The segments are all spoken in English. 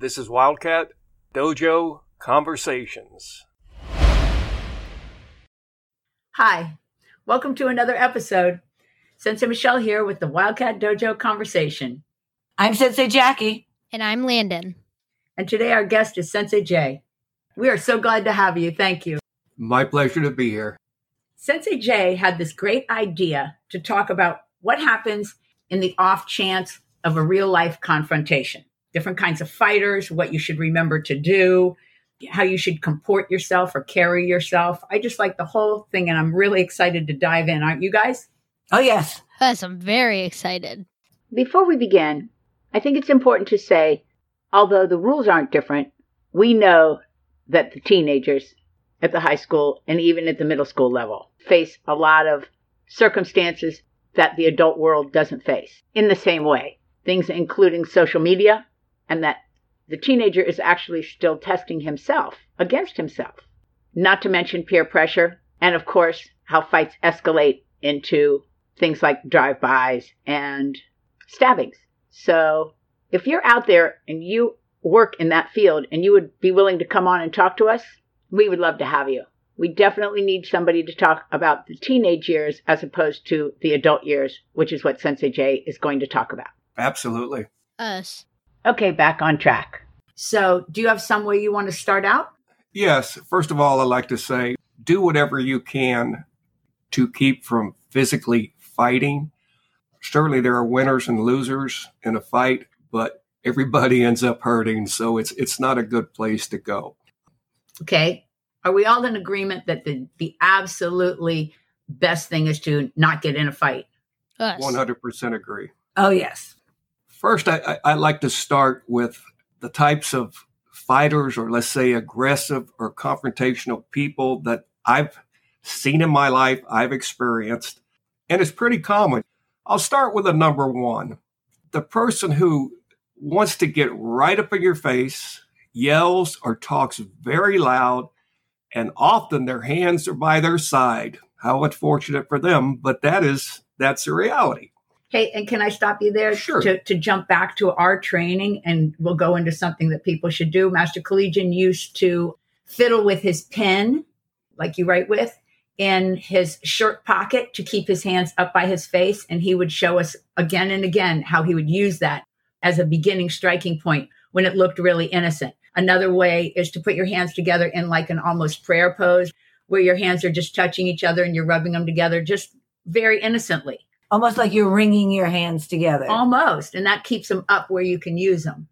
This is Wildcat Dojo Conversations. Hi, welcome to another episode. Sensei Michelle here with the Wildcat Dojo Conversation. I'm Sensei Jackie. And I'm Landon. And today our guest is Sensei Jay. We are so glad to have you. Thank you. My pleasure to be here. Sensei Jay had this great idea to talk about what happens in the off chance of a real life confrontation different kinds of fighters, what you should remember to do, how you should comport yourself or carry yourself. I just like the whole thing, and I'm really excited to dive in. Aren't you guys? Oh, yes. Yes, I'm very excited. Before we begin, I think it's important to say although the rules aren't different, we know that the teenagers at the high school and even at the middle school level face a lot of circumstances that the adult world doesn't face in the same way. Things including social media, and that the teenager is actually still testing himself against himself. Not to mention peer pressure, and of course, how fights escalate into things like drive bys and stabbings. So, if you're out there and you work in that field and you would be willing to come on and talk to us, we would love to have you. We definitely need somebody to talk about the teenage years as opposed to the adult years, which is what Sensei Jay is going to talk about. Absolutely. Us. Okay, back on track. So, do you have some way you want to start out? Yes. First of all, I'd like to say do whatever you can to keep from physically fighting. Certainly, there are winners and losers in a fight, but everybody ends up hurting. So, it's, it's not a good place to go. Okay. Are we all in agreement that the, the absolutely best thing is to not get in a fight? Us. 100% agree. Oh, yes. First, I, I, like to start with the types of fighters, or let's say aggressive or confrontational people that I've seen in my life, I've experienced, and it's pretty common. I'll start with a number one the person who wants to get right up in your face, yells or talks very loud, and often their hands are by their side. How unfortunate for them, but that is that's the reality. Hey, and can I stop you there Sure. to, to jump back to our training and we'll go into something that people should do? Master Collegian used to fiddle with his pen, like you write with, in his shirt pocket to keep his hands up by his face. And he would show us again and again how he would use that as a beginning striking point when it looked really innocent. Another way is to put your hands together in like an almost prayer pose where your hands are just touching each other and you're rubbing them together just very innocently. Almost like you're wringing your hands together. Almost. And that keeps them up where you can use them.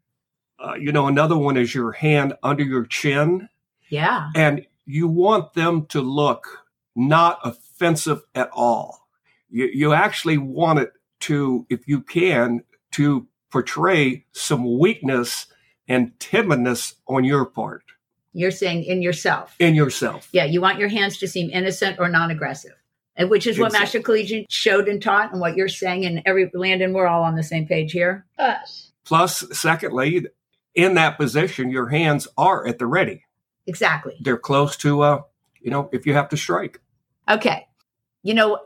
Uh, you know, another one is your hand under your chin, Yeah. and you want them to look not offensive at all. You, you actually want it to, if you can, to portray some weakness and timidness on your part You're saying in yourself. in yourself. Yeah. You want your hands to seem innocent or non aggressive. And which is what Exactly. Master Collegian showed and taught, and what you're saying. And every Landon, we're all on the same page here. Us. Plus, secondly, in that position, your hands are at the ready. Exactly. They're close to, uh, you know, if you have to strike. Okay. You know,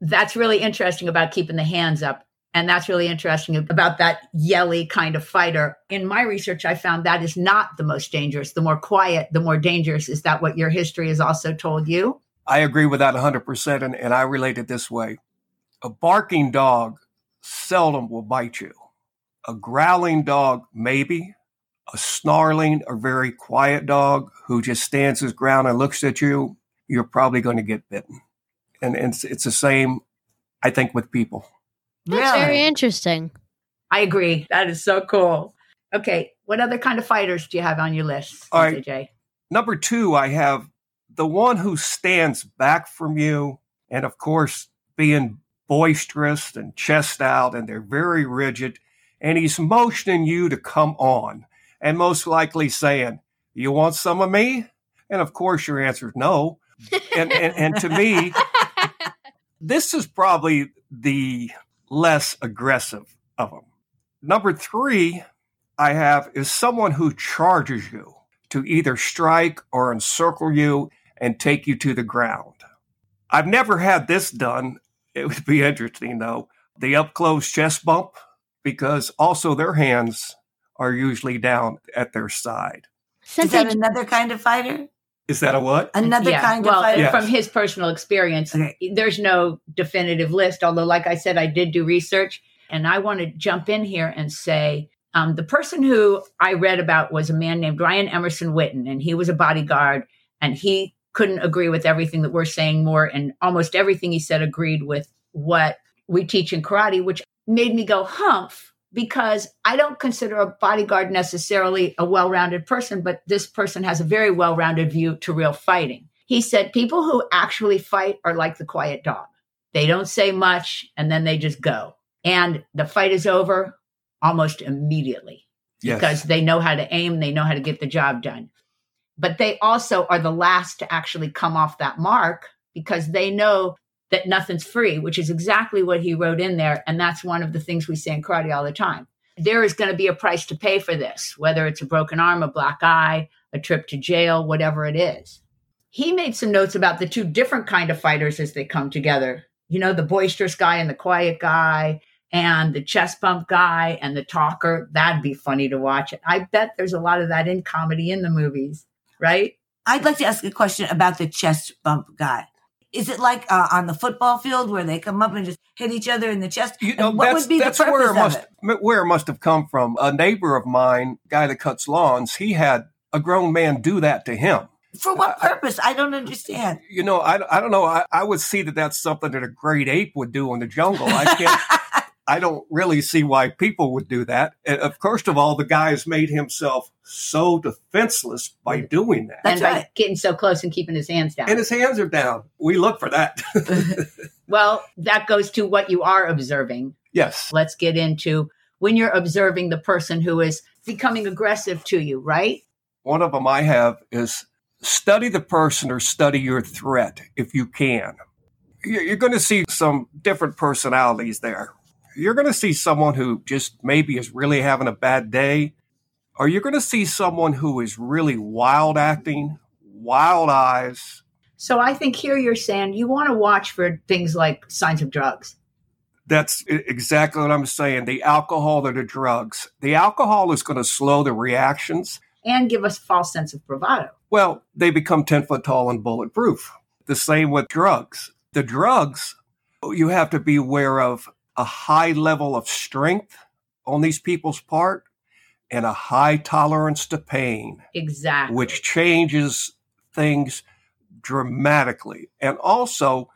that's really interesting about keeping the hands up. And that's really interesting about that yelly kind of fighter. In my research, I found that is not the most dangerous. The more quiet, the more dangerous. Is that what your history has also told you? I agree with that 100%, and, and I relate it this way. A barking dog seldom will bite you. A growling dog, maybe. A snarling or very quiet dog who just stands his ground and looks at you, you're probably going to get bitten. And, and it's, it's the same, I think, with people. That's very interesting. I agree. That is so cool. Okay. What other kind of fighters do you have on your list, All right. CJ? Number two, I have the one who stands back from you, and of course, being boisterous and chest out, and they're very rigid, and he's motioning you to come on, and most likely saying, You want some of me? And of course, your answer is no. And, and, and to me, this is probably the less aggressive of them. Number three, I have is someone who charges you to either strike or encircle you and take you to the ground. I've never had this done. It would be interesting though. The up close chest bump, because also their hands are usually down at their side. Is Sensei, that another kind of fighter? Is that a what? Another yeah, kind well, of fighter? Yes. from his personal experience, Okay. there's no definitive list. Although, like I said, I did do research, and I want to jump in here and say um, the person who I read about was a man named Ryan Emerson Witten, and he was a bodyguard, and he couldn't agree with everything that we're saying more, and almost everything he said agreed with what we teach in karate, which made me go humph because I don't consider a bodyguard necessarily a well rounded person, but this person has a very well rounded view to real fighting. He said people who actually fight are like the quiet dog. They don't say much and then they just go. And the fight is over almost immediately Yes. because they know how to aim, they know how to get the job done. But they also are the last to actually come off that mark because they know that nothing's free, which is exactly what he wrote in there. And that's one of the things we say in karate all the time. There is going to be a price to pay for this, whether it's a broken arm, a black eye, a trip to jail, whatever it is. He made some notes about the two different kind of fighters as they come together. You know, the boisterous guy and the quiet guy, and the chest bump guy and the talker. That'd be funny to watch. I bet there's a lot of that in comedy in the movies, right? I'd like to ask a question about the chest bump guy. Is it like uh, on the football field where they come up and just hit each other in the chest? You know, And what that's, would be the purpose where it of must it? where it must have come from. A neighbor of mine, guy that cuts lawns, he had a grown man do that to him. For what purpose? I don't understand. You know, I, I don't know. I, I would see that that's something that a great ape would do in the jungle. I can't. I don't really see why people would do that. And of first of all, the guy has made himself so defenseless by doing that, That's and by right. getting so close and keeping his hands down. and his hands are down. We look for that. well, that goes to what you are observing. yes, Let's get into when you're observing the person who is becoming aggressive to you, right? one of them I have is study the person or study your threat if you can. You- You're going to see some different personalities there. You're going to see someone who just maybe is really having a bad day, or you're going to see someone who is really wild acting, wild eyes. So I think here you're saying you want to watch for things like signs of drugs. That's exactly what I'm saying. The alcohol or the drugs. The alcohol is going to slow the reactions. and give us a false sense of bravado. Well, they become 10 foot tall and bulletproof. The same with drugs. The drugs, you have to be aware of a high level of strength on these people's part and a high tolerance to pain, Exactly. which changes things dramatically. And also,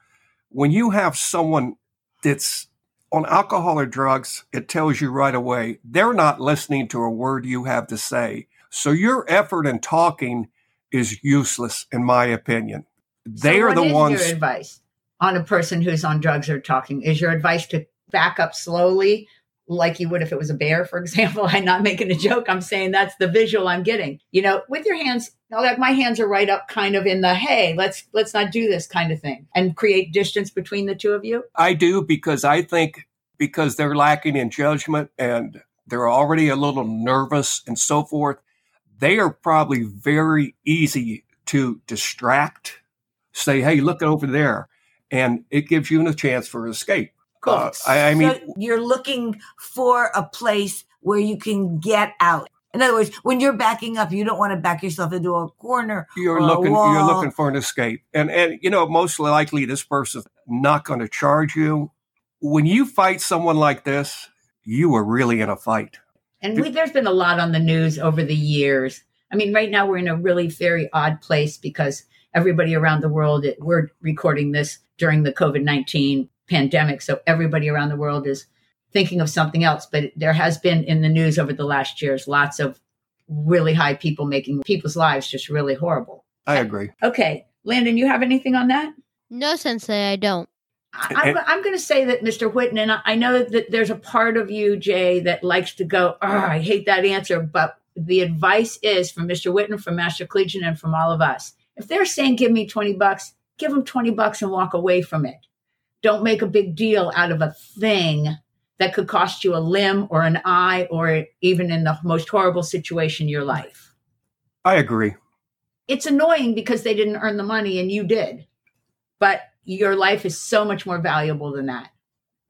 when you have someone that's on alcohol or drugs, it tells you right away they're not listening to a word you have to say. So your effort in talking is useless, in my opinion. They So are what the is ones. Your advice on a person who's on drugs or talking is your advice to back up slowly, like you would if it was a bear, for example. I'm not making a joke. I'm saying that's the visual I'm getting. You know, with your hands, like my hands are right up, kind of in the hey, let's let's not do this kind of thing, and create distance between the two of you. I do because I think because they're lacking in judgment and they're already a little nervous and so forth, they are probably very easy to distract. Say, hey, look over there. And it gives you a chance for escape. Cool. Uh, I, I mean, So you're looking for a place where you can get out. In other words, when you're backing up, you don't want to back yourself into a corner. you're or a looking you're looking for an escape and and you know most likely this person's not going to charge you when you fight someone like this you are really in a fight And we, there's been a lot on the news over the years. I mean, right now we're in a really very odd place because everybody around the world, it, we're recording this during the COVID 19 pandemic. So everybody around the world is thinking of something else. But there has been in the news over the last years lots of really high people making people's lives just really horrible. i agree Okay. Landon, you have anything on that? no, Sensei, I don't. I- I'm, I'm going to say that Mr. Whitten, and I- I know that there's a part of you, Jay, that likes to go, oh, I hate that answer. But the advice is from Mr. Whitten, from Master Collegian, and from all of us. If they're saying, give me 20 bucks, give them 20 bucks and walk away from it. Don't make a big deal out of a thing that could cost you a limb or an eye or even in the most horrible situation in your life. i agree It's annoying because they didn't earn the money and you did. But your life is so much more valuable than that.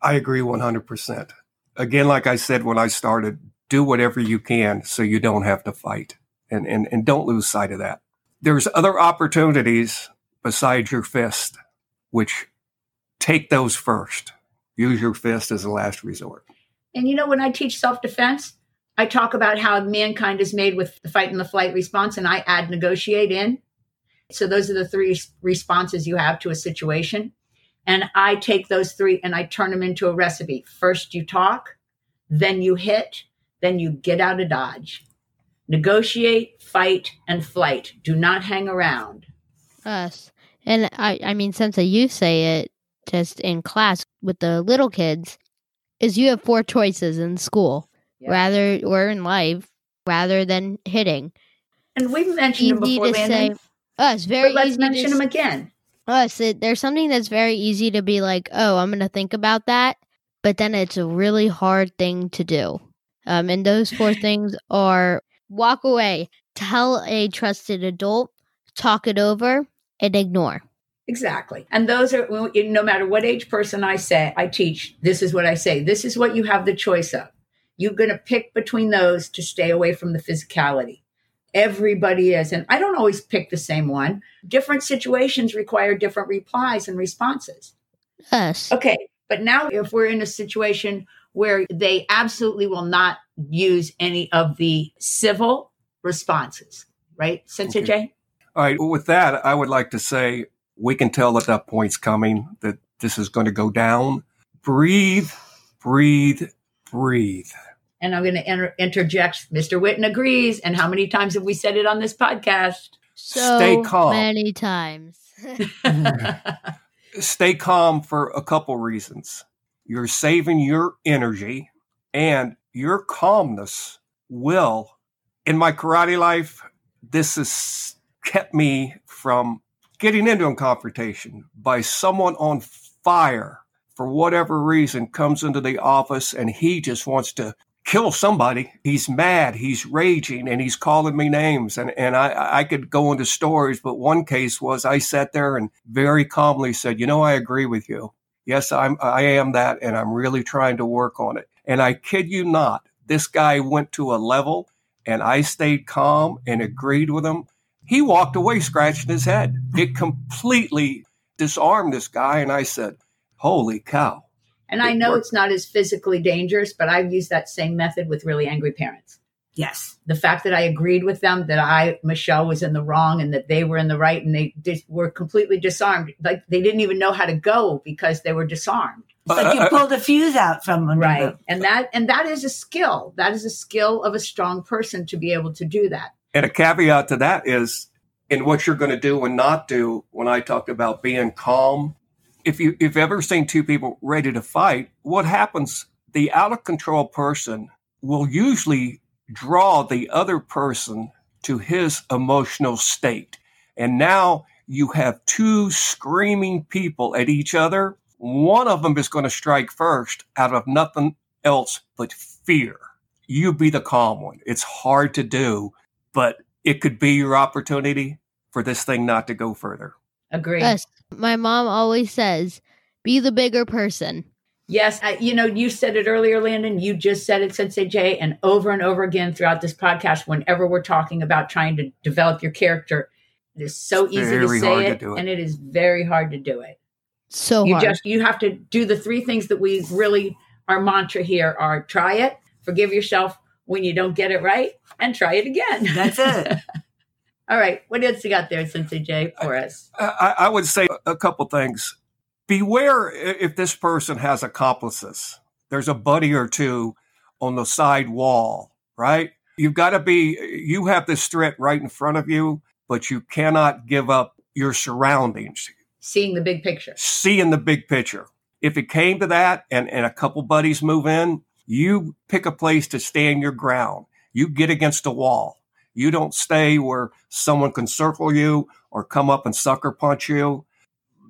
i agree 100% again like i said when i started do whatever you can so you don't have to fight and, and, and don't lose sight of that. There's other opportunities besides your fist, which take those first. Use your fist as a last resort. And you know, when I teach self defense, I talk about how mankind is made with the fight and the flight response, and I add negotiate in. So those are the three responses you have to a situation. And I take those three and I turn them into a recipe. First, you talk, then you hit, then you get out of Dodge. Negotiate, fight, and flight. Do not hang around. Us. And I, I mean, since you say it just in class with the little kids, is you have four choices in school, Yeah. rather or in life, rather than hitting. And we've mentioned them before, to say. Us, very but let's mention to them again. Oh, It, there's something that's very easy to be like, oh, I'm gonna think about that, but then it's a really hard thing to do. Um, and those four things are walk away, tell a trusted adult, talk it over, and ignore. Exactly. And those are, no matter what age person I say, I teach, this is what I say. This is what you have the choice of. You're going to pick between those to stay away from the physicality. Everybody is. And I don't always pick the same one. Different situations require different replies and responses. Yes. Okay. But now, if we're in a situation where they absolutely will not use any of the civil responses, right? Sensei Okay. Jay? All right. Well, with that, I would like to say we can tell that that point's coming, that this is going to go down. Breathe, breathe, breathe. And I'm going to inter- interject. Mr. Witten agrees. And how many times have we said it on this podcast? So Stay calm. many times. Stay calm for a couple reasons. You're saving your energy and your calmness will. In my karate life, this has kept me from getting into a confrontation by someone on fire for whatever reason comes into the office and he just wants to kill somebody. He's mad, he's raging, and he's calling me names. And, and I, I could go into stories, but one case was I sat there and very calmly said, You know, I agree with you. Yes, I'm, I am that, and I'm really trying to work on it. And I kid you not, this guy went to a level and I stayed calm and agreed with him. He walked away scratching his head. It completely disarmed this guy. And I said, Holy cow. and I know worked. it's not as physically dangerous, but I've used that same method with really angry parents. Yes. The fact that I agreed with them that I, Michelle, was in the wrong and that they were in the right and they just were completely disarmed. Like they didn't even know how to go because they were disarmed. It's like you uh, pulled a fuse out from under Right. And that, and that is a skill. That is a skill of a strong person to be able to do that. And a caveat to that is in what you're going to do and not do when I talked about being calm. If you if you've ever seen two people ready to fight, what happens? The out of control person will usually draw the other person to his emotional state. And now you have two screaming people at each other. One of them is going to strike first out of nothing else but fear. You be the calm one. It's hard to do, but it could be your opportunity for this thing not to go further. Agree. Us. My mom always says, be the bigger person. Yes, I, you know, you said it earlier, Landon. You just said it, Sensei Jay, and over and over again throughout this podcast. Whenever we're talking about trying to develop your character, it is so It's easy to say hard to it, do it. and it is very hard to do it. So you hard. just you have to do the three things that we really our mantra here are: try it, forgive yourself when you don't get it right, and try it again. That's it. All right, what else you got there, Sensei Jay, for us? I, I would say a couple things. Beware if this person has accomplices. There's a buddy or two on the side wall, right? You've got to be, you have this threat right in front of you, but you cannot give up your surroundings, Seeing the big picture. seeing the big picture. If it came to that and, and a couple buddies move in, you pick a place to stand your ground. You get against a wall. You don't stay where someone can circle you or come up and sucker punch you.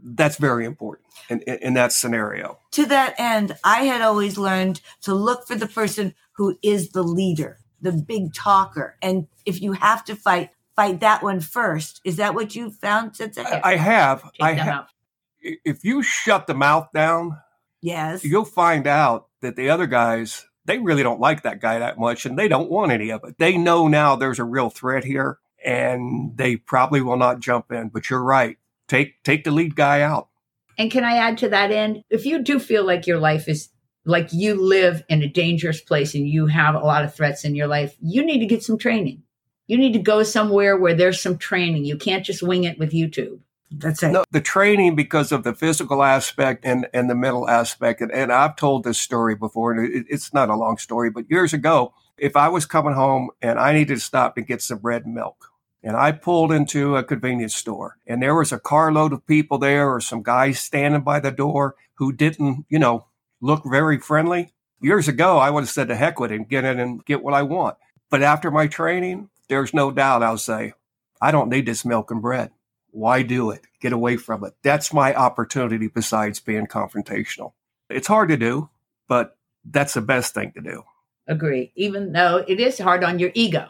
That's very important in, in, in that scenario. to that end, I had always learned to look for the person who is the leader, the big talker. And if you have to fight, fight that one first. Is that what you found, Sensei? I, I have. Take I have. out. if you shut the mouth down, yes. you'll find out that the other guys they really don't like that guy that much and they don't want any of it. They know now there's a real threat here and they probably will not jump in. But you're right. Take take the lead guy out. And can I add to that end? If you do feel like your life is like you live in a dangerous place and you have a lot of threats in your life, you need to get some training. You need to go somewhere where there's some training. You can't just wing it with YouTube. That's it. No, the training because of the physical aspect and, and the mental aspect. And, and I've told this story before, and it, it's not a long story, but years ago, if I was coming home and I needed to stop to get some bread and milk, and I pulled into a convenience store, and there was a carload of people there, or some guys standing by the door who didn't, you know, look very friendly. Years ago, I would have said to heck with it and get in and get what I want. But after my training, there's no doubt I'll say, I don't need this milk and bread. Why do it? Get away from it. That's my opportunity besides being confrontational. It's hard to do, but that's the best thing to do. Agree. Even though it is hard on your ego.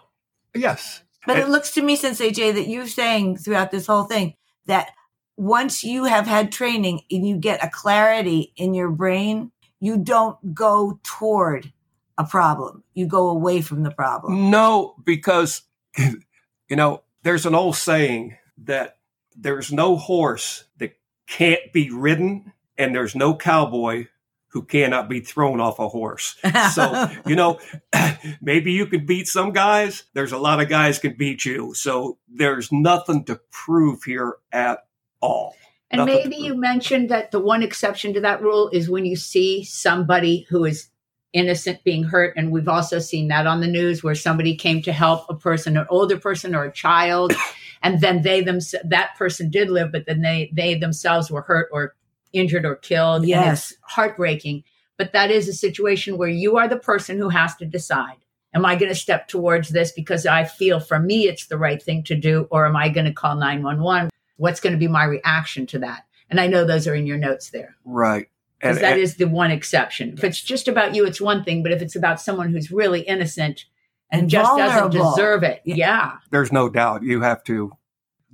Yes. But And- it looks to me, Sensei AJ, that you're saying throughout this whole thing that once you have had training and you get a clarity in your brain, you don't go toward a problem. You go away from the problem. No, because, you know, there's an old saying that there's no horse that can't be ridden, and there's no cowboy who cannot be thrown off a horse. So, you know, maybe you can beat some guys. There's a lot of guys can beat you. So there's nothing to prove here at all. And Nothing maybe you mentioned that the one exception to that rule is when you see somebody who is innocent being hurt. And we've also seen that on the news where somebody came to help a person, an older person or a child, and then they them that person did live, but then they they themselves were hurt or injured or killed. And Yes. it's heartbreaking. But that is a situation where you are the person who has to decide. Am I going to step towards this because I feel for me it's the right thing to do, or am I going to call 911? What's going to be my reaction to that? And I know those are in your notes there Right. Because And, that and- is the one exception. If it's just about you, it's one thing. But if it's about someone who's really innocent and, And just doesn't deserve it, Yeah. yeah, there's no doubt you have to,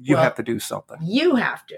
you Well, have to do something. you have to.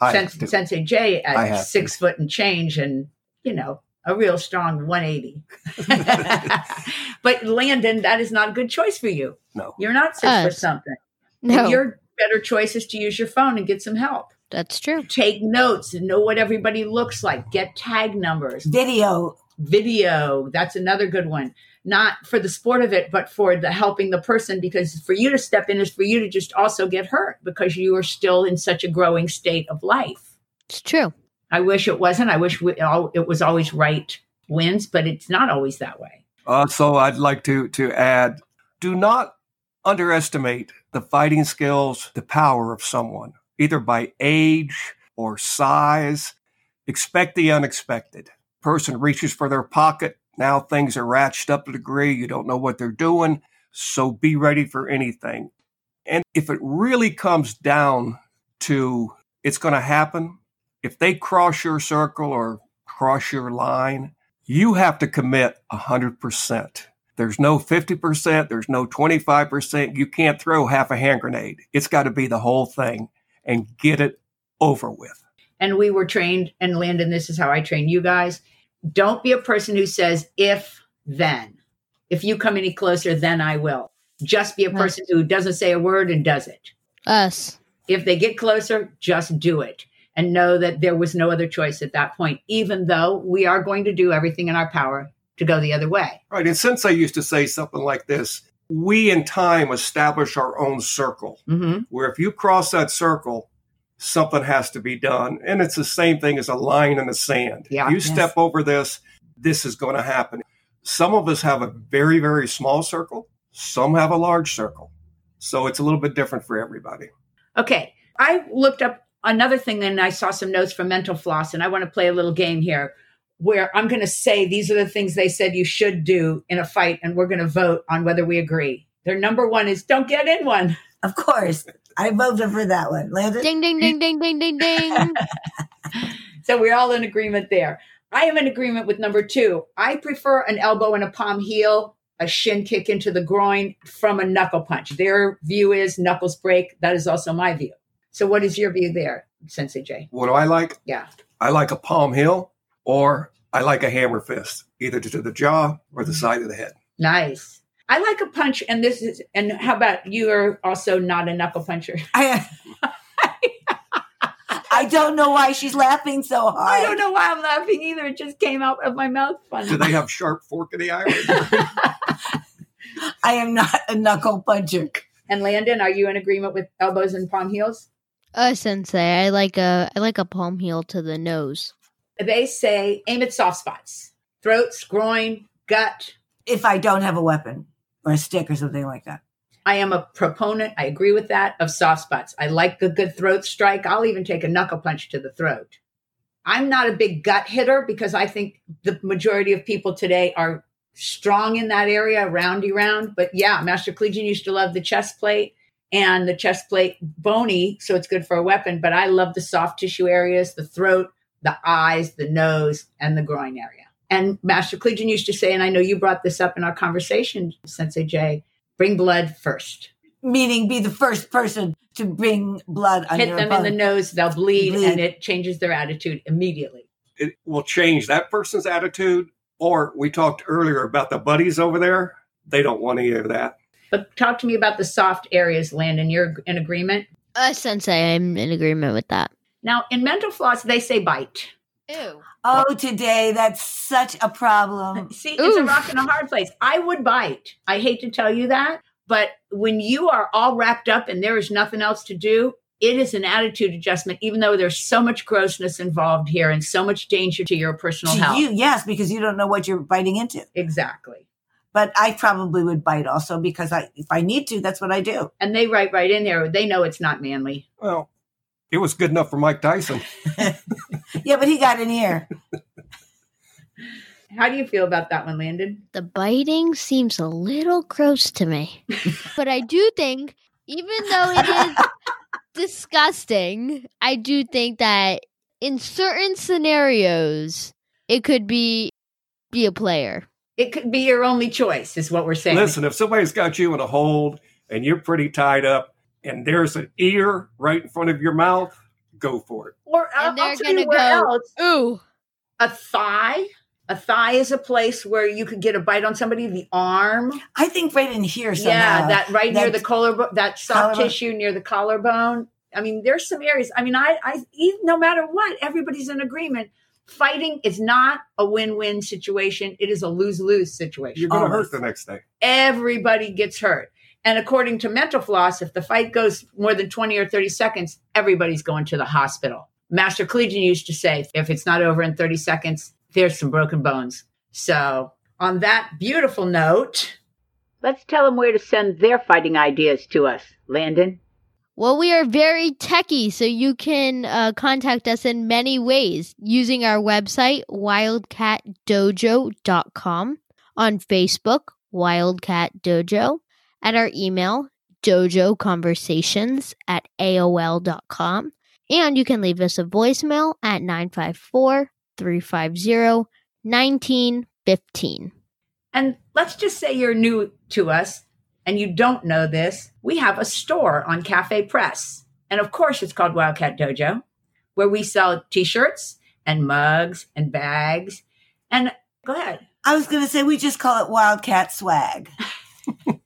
I Sens- have to. Sensei Jay I at have six foot and change, and you know a real strong 180. but Landon, that is not a good choice for you. No. You're not six Uh, foot something. No, Your better choice is to use your phone and get some help. That's true. Take notes and know what everybody looks like. Get tag numbers. Video. video that's another good one not for the sport of it but for the helping the person because for you to step in is for you to just also get hurt because you are still in such a growing state of life It's true. i wish it wasn't i wish we, all, it was always right wins but it's not always that way Also, I'd like to to add: do not underestimate the fighting skills, the power of someone, either by age or size. Expect the unexpected. Person reaches for their pocket. Now things are ratcheted up a degree. You don't know what they're doing. So be ready for anything. And if it really comes down to it's going to happen, if they cross your circle or cross your line, you have to commit 100%. There's no 50%, there's no 25%. You can't throw half a hand grenade. It's got to be the whole thing and get it over with. and we were trained and landon this is how i train you guys don't be a person who says if then if you come any closer then i will just be a Right. person who doesn't say a word and does it Us. if they get closer, just do it and know that there was no other choice at that point, even though we are going to do everything in our power to go the other way. Right. And since I used to say something like this, we in time establish our own circle hmm where if you cross that circle, something has to be done. And it's the same thing as a line in the sand. Yeah. You Yes. step over this, this is going to happen. Some of us have a very, very small circle. Some have a large circle. So it's a little bit different for everybody. Okay. I looked up another thing and I saw some notes from Mental Floss, and I want to play a little game here where I'm going to say these are the things they said you should do in a fight, and we're going to vote on whether we agree. Their number one is don't get in one. Of course. I voted for that one. Landon? Ding ding ding ding ding ding ding. So we're all in agreement there. I am in agreement with number two. I prefer an elbow and a palm heel, a shin kick into the groin from a knuckle punch. Their view is knuckles break. That is also my view. So what is your view there, Sensei Jay? What do I like? Yeah. I like a palm heel or I like a hammer fist, either to the jaw or the side of the head. Nice. I like a punch, and this is. And how about you? Are also not a knuckle puncher. I, I don't know why she's laughing so hard. I don't know why I'm laughing either. It just came out of my mouth funny. Do they have sharp fork in the eye? I am not a knuckle puncher. And Landon, are you in agreement with elbows and palm heels? Uh, sensei, I like a I like a palm heel to the nose. They say aim at soft spots: throats, groin, gut. If I don't have a weapon or a stick or something like that. I am a proponent. I agree with that of soft spots. I like a good throat strike. I'll even take a knuckle punch to the throat. I'm not a big gut hitter because I think the majority of people today are strong in that area, roundy round. But yeah, Master Collegian used to love the chest plate and the chest plate bony, so it's good for a weapon. But I love the soft tissue areas, the throat, the eyes, the nose, and the groin area. And Master Collegian used to say, and I know you brought this up in our conversation, Sensei Jay, bring blood first. Meaning be the first person to bring blood on Hit your them opponent. in the nose, they'll bleed, Bleed. and it changes their attitude immediately. it will change that person's attitude. Or we talked earlier about the buddies over there. They don't want any of that. But talk to me about the soft areas, Landon. You're in agreement? Uh, sensei, I'm in agreement with that. Now, in mental floss, they say bite. Ew. Oh, today that's such a problem. See, it's a rock and a hard place. I would bite. I hate to tell you that, but when you are all wrapped up and there is nothing else to do, it is an attitude adjustment, even though there's so much grossness involved here and so much danger to your personal To health. you, yes, because you don't know what you're biting into. Exactly. But I probably would bite also because I, if I need to, that's what I do. And they write right in there. They know it's not manly. Well, it was good enough for Mike Tyson. Yeah, but he got in here. How do you feel about that one, Landon? The biting seems a little gross to me. but I do think, even though it is disgusting, I do think that in certain scenarios, it could be be a player. It could be your only choice, is what we're saying. Listen, if somebody's got you in a hold and you're pretty tied up and there's an ear right in front of your mouth, go for it. Or I'll, And I'll tell you where go- else. Ooh. A thigh. A thigh is a place where you could get a bite on somebody. The arm. I think right in here somehow. Yeah, that right near the collarbone, that soft Collarbone. tissue near the collarbone. I mean, there's some areas. I mean, I, I, even, no matter what, everybody's in agreement. Fighting is not a win-win situation. It is a lose-lose situation. You're going to hurt the next day. Everybody gets hurt. And according to Mental Floss, if the fight goes more than 20 or 30 seconds, everybody's going to the hospital. Master Collegian used to say, if it's not over in 30 seconds, there's some broken bones. So, on that beautiful note, let's tell them where to send their fighting ideas to us, Landon. Well, we are very techy, so you can uh, contact us in many ways using our website, wildcatdojo.com, on Facebook, Wildcat Dojo, at our email, dojoconversations at AOL.com, and you can leave us a voicemail at 954 350 1915. And let's just say you're new to us and you don't know this. We have a store on Cafe Press. And of course, it's called Wildcat Dojo, where we sell t shirts and mugs and bags. And go ahead. I was going to say we just call it Wildcat swag.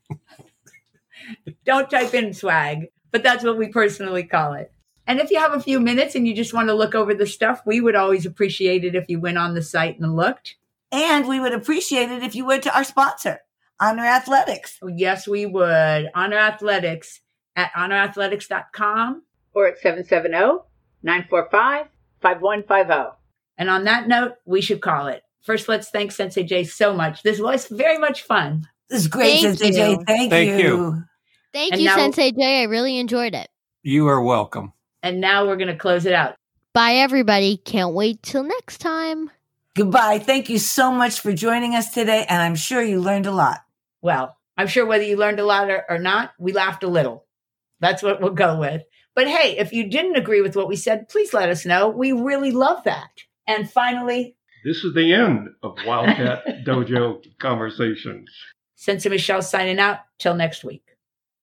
Don't type in swag, but that's what we personally call it. And if you have a few minutes and you just want to look over the stuff, we would always appreciate it if you went on the site and looked. And we would appreciate it if you went to our sponsor, Honor Athletics. Oh, yes, we would. Honor Athletics at honorathletics.com or at 770 945 5150. And on that note, we should call it. First, let's thank Sensei Jay so much. This was very much fun. This is great, Thank Sensei Jay. Thank, Thank you. you. Thank And you, now- Sensei Jay. I really enjoyed it. You are welcome. And now we're going to close it out. Bye, everybody. Can't wait till next time. Goodbye. Thank you so much for joining us today, and I'm sure you learned a lot. Well, I'm sure whether you learned a lot or, or not, we laughed a little. That's what we'll go with. But hey, if you didn't agree with what we said, please let us know. We really love that. And finally, This is the end of Wildcat Dojo Conversations. Sensei Michelle signing out. Till next week.